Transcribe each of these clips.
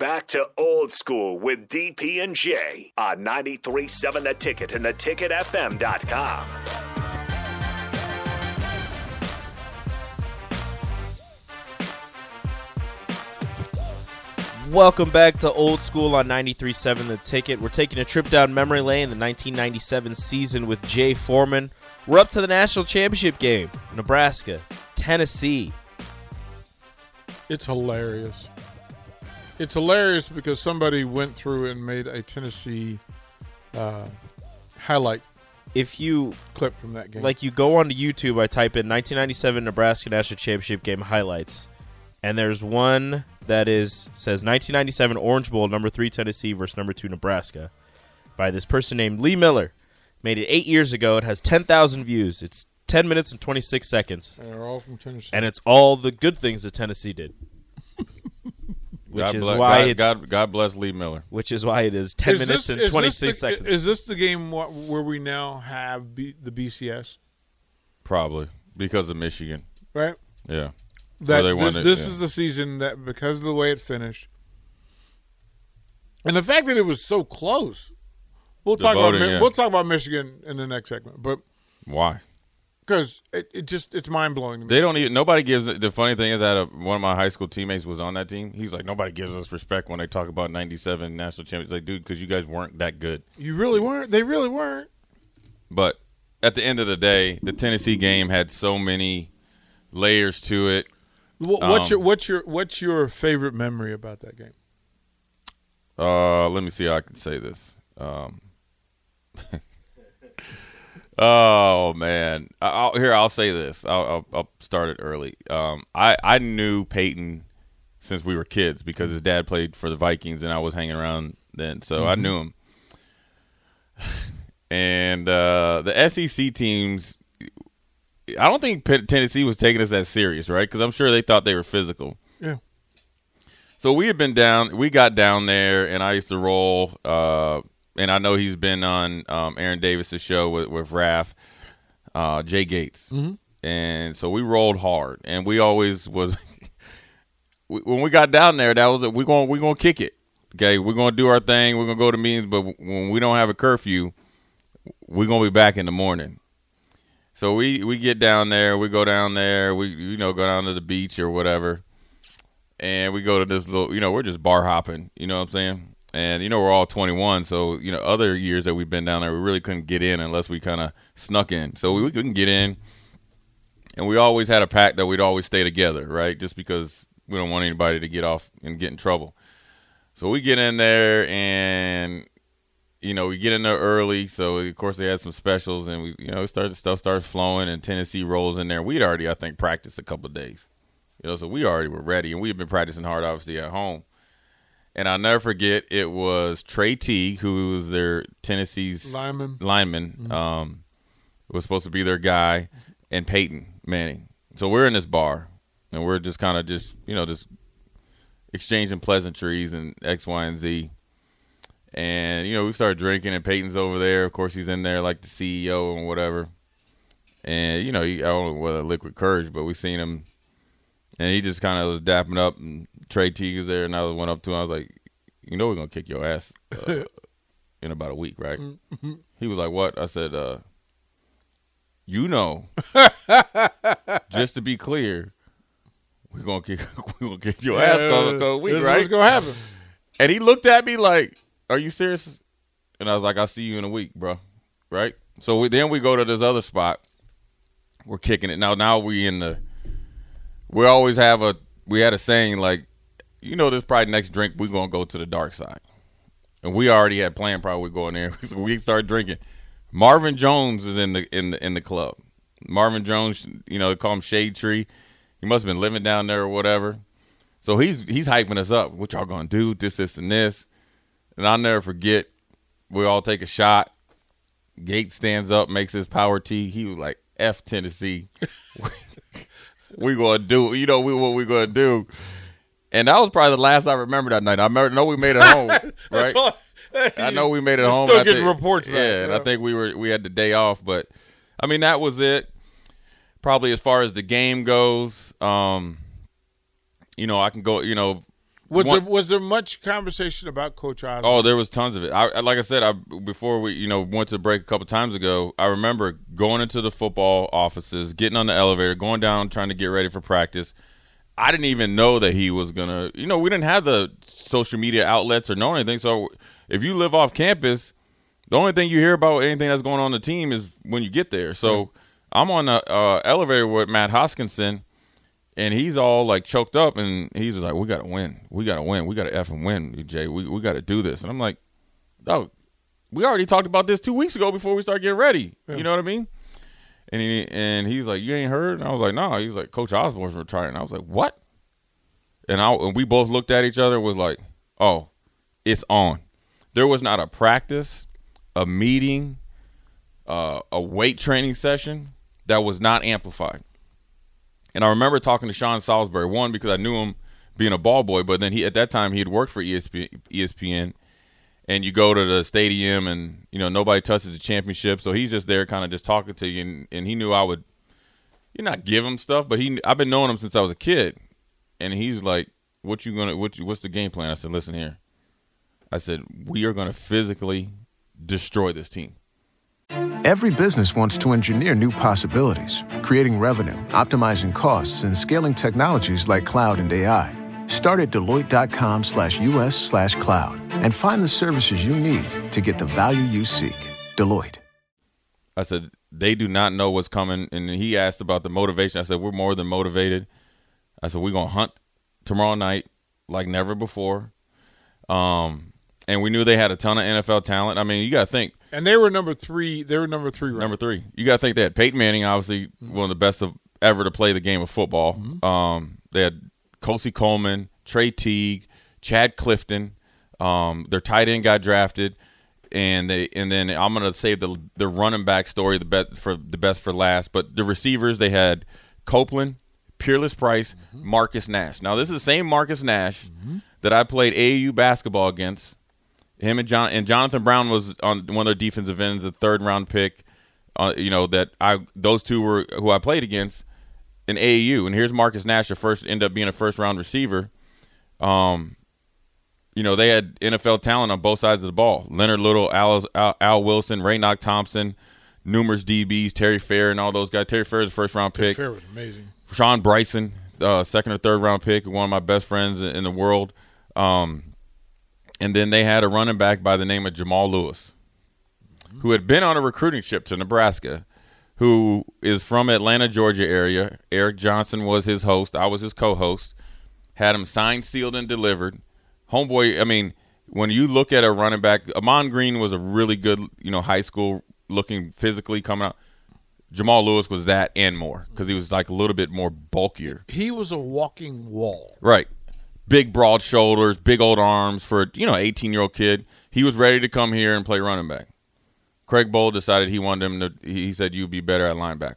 back to old school with DP and J on 93.7 The Ticket and theticketfm.com. Welcome back to Old School on 93.7 The Ticket. We're taking a trip down memory lane in the 1997 season with Jay Foreman. We're up to the national championship game. Nebraska, Tennessee. It's hilarious. It's hilarious because somebody went through and made a Tennessee uh, highlight If you clip from that game. like you go onto YouTube, I type in 1997 Nebraska National Championship game highlights, and there's one that is says 1997 Orange Bowl number three Tennessee versus number two Nebraska by this person named Lee Miller. Made it eight years ago. It has 10,000 views. It's 10 minutes and 26 seconds, And they're all from Tennessee. and it's all the good things that Tennessee did. Which God is bless, why God, it's God, God bless Lee Miller. which is why it is 10 Is minutes this- and 26 seconds. Is this the game where we now have B- the BCS? Probably because of Michigan. Right. Yeah. That they this, it, this yeah. is the season that because of the way it finished, and the fact that it was so close. We'll The talk voting, about yeah. we'll talk about Michigan in the next segment, but Why? Because it, it just it's mind blowing. They don't even. Nobody gives. The funny thing is that uh, one of my high school teammates was on that team. He's like, nobody gives us respect when they talk about '97 national champions. Like, dude, because you guys weren't that good. You really weren't. They really weren't. But at the end of the day, the Tennessee game had so many layers to it. Wh- What's Um, your what's your what's your favorite memory about that game? Uh, let me see how I can say this. Um, oh man, I'll, here I'll say this. I'll, I'll, I'll start it early. Um, I I knew Peyton since we were kids because his dad played for the Vikings and I was hanging around then, so I knew him. And uh, the SEC teams, I don't think Tennessee was taking us that serious, right? Because I'm sure they thought they were physical. Yeah. So we had been down. We got down there, and I used to roll. Uh, and I know he's been on um, Aaron Davis's show with with Raph, uh, Jay Gates, and so we rolled hard. And we always was we- when we got down there. That was. We going we gonna kick it. Okay, we're gonna do our thing. We're gonna go to meetings, but when we don't have a curfew, we're gonna be back in the morning. So we we get down there. We go down there. We you know go down to the beach or whatever and we go to this little, you know, we're just bar hopping, you know what I'm saying? And you know, we're all 21, so you know, other years that we've been down there, we really couldn't get in unless we kind of snuck in. So we, we couldn't get in, and we always had a pact that we'd always stay together, right? Just because we don't want anybody to get off and get in trouble. So we get in there, and you know, we get in there early. So of course they had some specials, and we, you know, started stuff starts flowing, and Tennessee rolls in there. We'd already, I think, practiced a couple days. You know, so we already were ready, and we had been practicing hard, obviously, at home. And I'll never forget, it was Trey Teague, who was their Tennessee's Lineman. lineman, um, was supposed to be their guy, and Peyton Manning. So we're in this bar, and we're just kind of just, you know, just exchanging pleasantries and X, Y, and Z. And, you know, we started drinking, and Peyton's over there. Of course, he's in there like the CEO and whatever. And, you know, he, I don't know whether liquid courage, but we seen him and he just kind of was dapping up, and Trey Teague was there, and I went up to him. I was like, "You know, we're gonna kick your ass uh, in about a week, right?" He was like, "What?" I said, uh, "You know, just to be clear, we're gonna kick, we're gonna kick your ass cause a this is right?" what's gonna happen. And he looked at me like, "Are you serious?" And I was like, "I'll see you in a week, bro." Right? So we, then we go to this other spot. We're kicking it now. Now we in the. We always have a. We had a saying like, you know, this probably next drink we're gonna go to the dark side, and we already had planned probably going there. so we start drinking. Marvin Jones is in the in the in the club. Marvin Jones, you know, they call him Shade Tree. He must have been living down there or whatever. So he's he's hyping us up. What y'all gonna do? This, this, and this. And I'll never forget. We all take a shot. Gates stands up, makes his power tee. He was like, "F Tennessee, we gonna do. You know, we what we gonna do." And that was probably the last I remember that night. I remember, know we made it home, right? all- I know we made it home. still getting think- reports back, Yeah, and I think we were we had the day off, but I mean that was it. Probably as far as the game goes, um, you know, I can go. You know, Was one- there was there much conversation about Coach Osborne? Oh, there was tons of it. I, like I said, I before we you know went to break a couple times ago. I remember going into the football offices, getting on the elevator, going down, trying to get ready for practice. I didn't even know that he was gonna. You know, we didn't have the social media outlets or know anything. So if you live off campus, the only thing you hear about anything that's going on the team is when you get there. So I'm on the uh, elevator with Matt Hoskinson, and he's all like choked up, and he's like, "We got to win. We got to win. We got to f and win, Jay. We we got to do this." And I'm like, "Oh, we already talked about this two weeks ago before we start getting ready. You know what I mean?" And he and he's like, "You ain't heard?" And I was like, "No." He's like, "Coach Osborne's retiring." I was like, "What?" And I and we both looked at each other. and Was like, "Oh, it's on." There was not a practice, a meeting, uh, a weight training session that was not amplified. And I remember talking to Sean Salisbury, one because I knew him being a ball boy, but then he at that time he had worked for ESPN, ESPN and you go to the stadium and you know nobody touches the championship, so he's just there kind of just talking to you, and, and he knew I would, you not give him stuff, but he I've been knowing him since I was a kid, and he's like, "What you gonna what you, what's the game plan?" I said, "Listen here," I said, "We are gonna physically destroy this team." Every business wants to engineer new possibilities, creating revenue, optimizing costs, and scaling technologies like cloud and AI. Start at Deloitte.com slash US slash cloud and find the services you need to get the value you seek. Deloitte. I said they do not know what's coming, and he asked about the motivation. I said we're more than motivated. I said we're gonna hunt tomorrow night like never before. Um, and we knew they had a ton of NFL talent. I mean, you got to think and they were number three. They were number three. Right? number three. You got to think they had Peyton Manning, obviously one of the best of ever to play the game of football. Um, they had Cosey Coleman, Trey Teague, Chad Clifton. Um, their tight end got drafted, and they and then I'm gonna save the the running back story the best for the best for last. But the receivers they had Copeland, Peerless Price, Marcus Nash. Now this is the same Marcus Nash that I played AAU basketball against. Him and John and Jonathan Brown was on one of their defensive ends, a third round pick. Uh, you know that I those two were who I played against in AAU, and here's Marcus Nash, the first end up being a first round receiver. Um, you know they had NFL talent on both sides of the ball: Leonard Little, Al, Al, Al Wilson, Raynoch Thompson, numerous DBs, Terry Fair, and all those guys. Terry Fair is a first round pick. Terry Fair was amazing. Sean Bryson, uh, second or third round pick, one of my best friends in the world. Um, and then they had a running back by the name of Jamal Lewis, who had been on a recruiting trip to Nebraska, who is from Atlanta, Georgia area. Eric Johnson was his host. I was his co-host. Had him signed, sealed, and delivered. Homeboy, I mean, when you look at a running back, Ahman Green was a really good, you know, high school looking physically coming out. Jamal Lewis was that and more because he was like a little bit more bulkier. He was a walking wall. Right. Big, broad shoulders, big old arms for you know, eighteen year old kid. He was ready to come here and play running back. Craig Bohl decided he wanted him to. He said you'd be better at linebacker.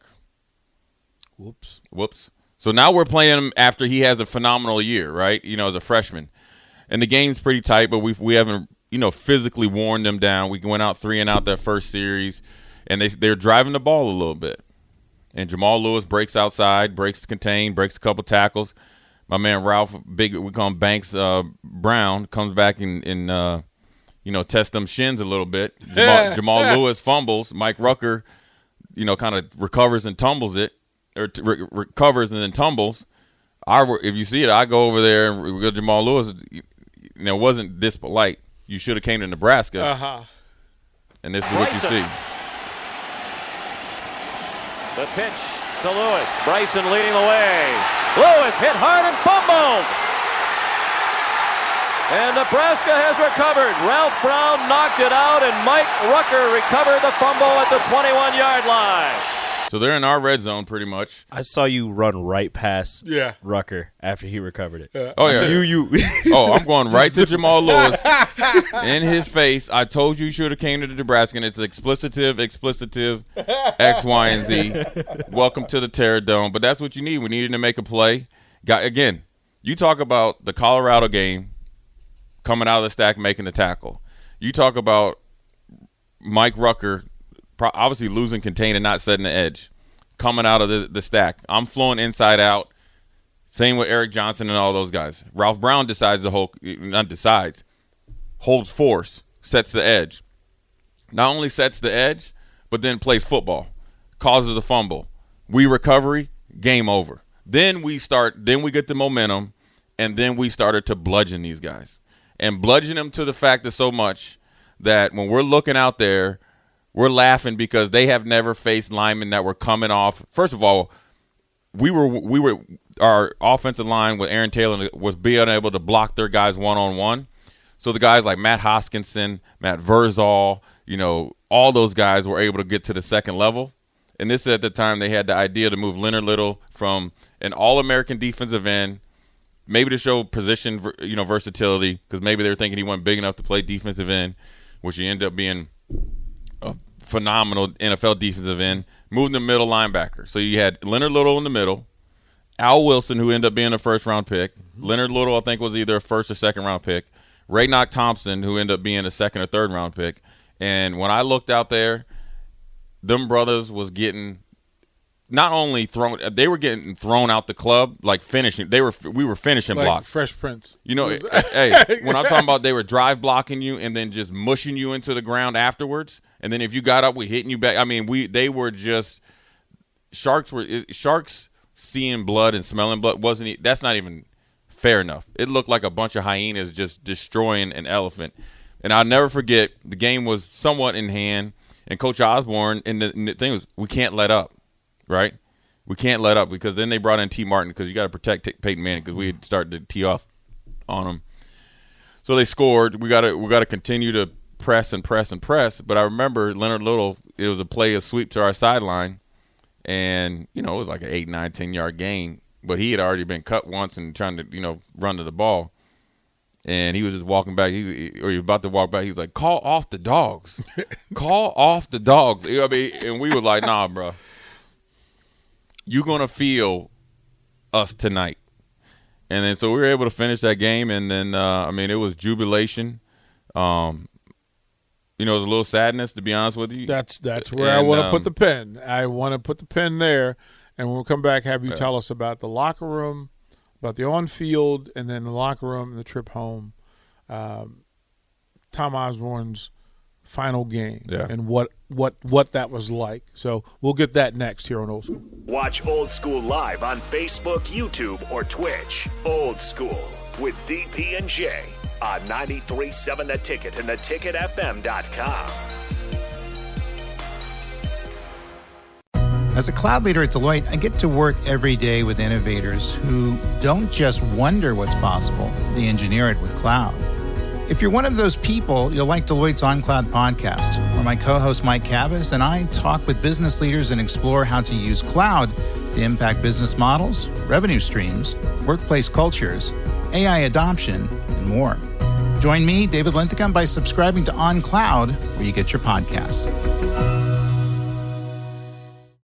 Whoops. Whoops. So now we're playing him after he has a phenomenal year, right? You know, as a freshman, and the game's pretty tight, but we we haven't you know physically worn them down. We went out three and out that first series, and they they're driving the ball a little bit. And Jamal Lewis breaks outside, breaks the contain, breaks a couple tackles. My man Ralph, big we call him Banks uh, Brown, comes back and, and uh, you know test them shins a little bit. Jamal, Jamal Lewis fumbles. Mike Rucker, you know, kind of recovers and tumbles it, or t- re- recovers and then tumbles. I if you see it, I go over there and we go Jamal Lewis. You know, it wasn't this polite. You should have came to Nebraska, Uh huh. and this is what you see. The pitch to Lewis. Bryson leading the way. Lewis hit hard and fumbled. And Nebraska has recovered. Ralph Brown knocked it out, and Mike Rucker recovered the fumble at the 21 yard line. So they're in our red zone pretty much. I saw you run right past Yeah. Rucker after he recovered it. Oh yeah, You you Oh, I'm going right to Jamal Lewis in his face. I told you you should have came to the Nebraska, and it's explicitive, explicitive, X, Y, and Z. Welcome to the Terror Dome. But that's what you need. We needed to make a play. Got again. You talk about the Colorado game coming out of the stack, making the tackle. You talk about Mike Rucker, pro- obviously losing contain and not setting the edge, coming out of the, the stack. I'm flowing inside out Same with Eric Johnson and all those guys. Ralph Brown decides the whole, not decides, holds force, sets the edge. Not only sets the edge, but then plays football, causes a fumble. We recovery, game over. Then we start, then we get the momentum, and then we started to bludgeon these guys and bludgeon them to the fact that so much that when we're looking out there, we're laughing because they have never faced linemen that were coming off. First of all, we were we were our offensive line with Aaron Taylor was being able to block their guys one on one. So the guys like Matt Hoskinson, Matt Vrzal, you know, all those guys were able to get to the second level. And this is at the time they had the idea to move Leonard Little from an All-American defensive end, maybe to show position, you know, versatility, because maybe they were thinking he wasn't big enough to play defensive end, which he ended up being phenomenal NFL defensive end. Moving the middle linebacker, so you had Leonard Little in the middle, Al Wilson, who ended up being a first round pick. Mm-hmm. Leonard Little, I think, was either a first or second round pick. Raynoch Thompson, who ended up being a second or third round pick. And when I looked out there, them brothers was getting not only thrown they were getting thrown out the club like finishing they were we were finishing like blocks. Fresh prince. You know eh, eh, hey when i'm talking about they were drive blocking you and then just mushing you into the ground afterwards and then if you got up we hitting you back. I mean we they were just sharks were sharks seeing blood and smelling blood wasn't that's not even fair enough. It looked like a bunch of hyenas just destroying an elephant. And i'll never forget the game was somewhat in hand and Coach Osborne, and the, and the thing was, we can't let up, right? We can't let up because then they brought in Tee Martin because you got to protect Peyton Manning because we had started to tee off on him. So they scored. We got to we got to continue to press and press and press. But I remember Leonard Little. It was a play, a sweep to our sideline, and you know it was like an eight, nine, ten yard gain. But he had already been cut once and trying to you know run to the ball and he was just walking back. He or he was about to walk back. He was like, "Call off the dogs, call off the dogs." I mean, and we were like, "Nah, bro, you're gonna feel us tonight." And then so we were able to finish that game, and then uh, I mean, it was jubilation. Um, you know, it was a little sadness to be honest with you. That's that's where and, I want to um, put the pen. I want to put the pen there, and when we come back, have you tell us about the locker room about the on field and then the locker room and the trip home. Um, Tom Osborne's final game yeah. and what what what that was like. So we'll get that next here on Old School. Watch Old School live on Facebook, YouTube, or Twitch. Old School with DP and J on 93.7 The Ticket and theticketfm.com. As a cloud leader at Deloitte, I get to work every day with innovators who don't just wonder what's possible, they engineer it with cloud. If you're one of those people, you'll like Deloitte's OnCloud podcast, where my co host Mike Kavis and I talk with business leaders and explore how to use cloud to impact business models, revenue streams, workplace cultures, AI adoption, and more. Join me, David Linthicum, by subscribing to OnCloud, where you get your podcasts.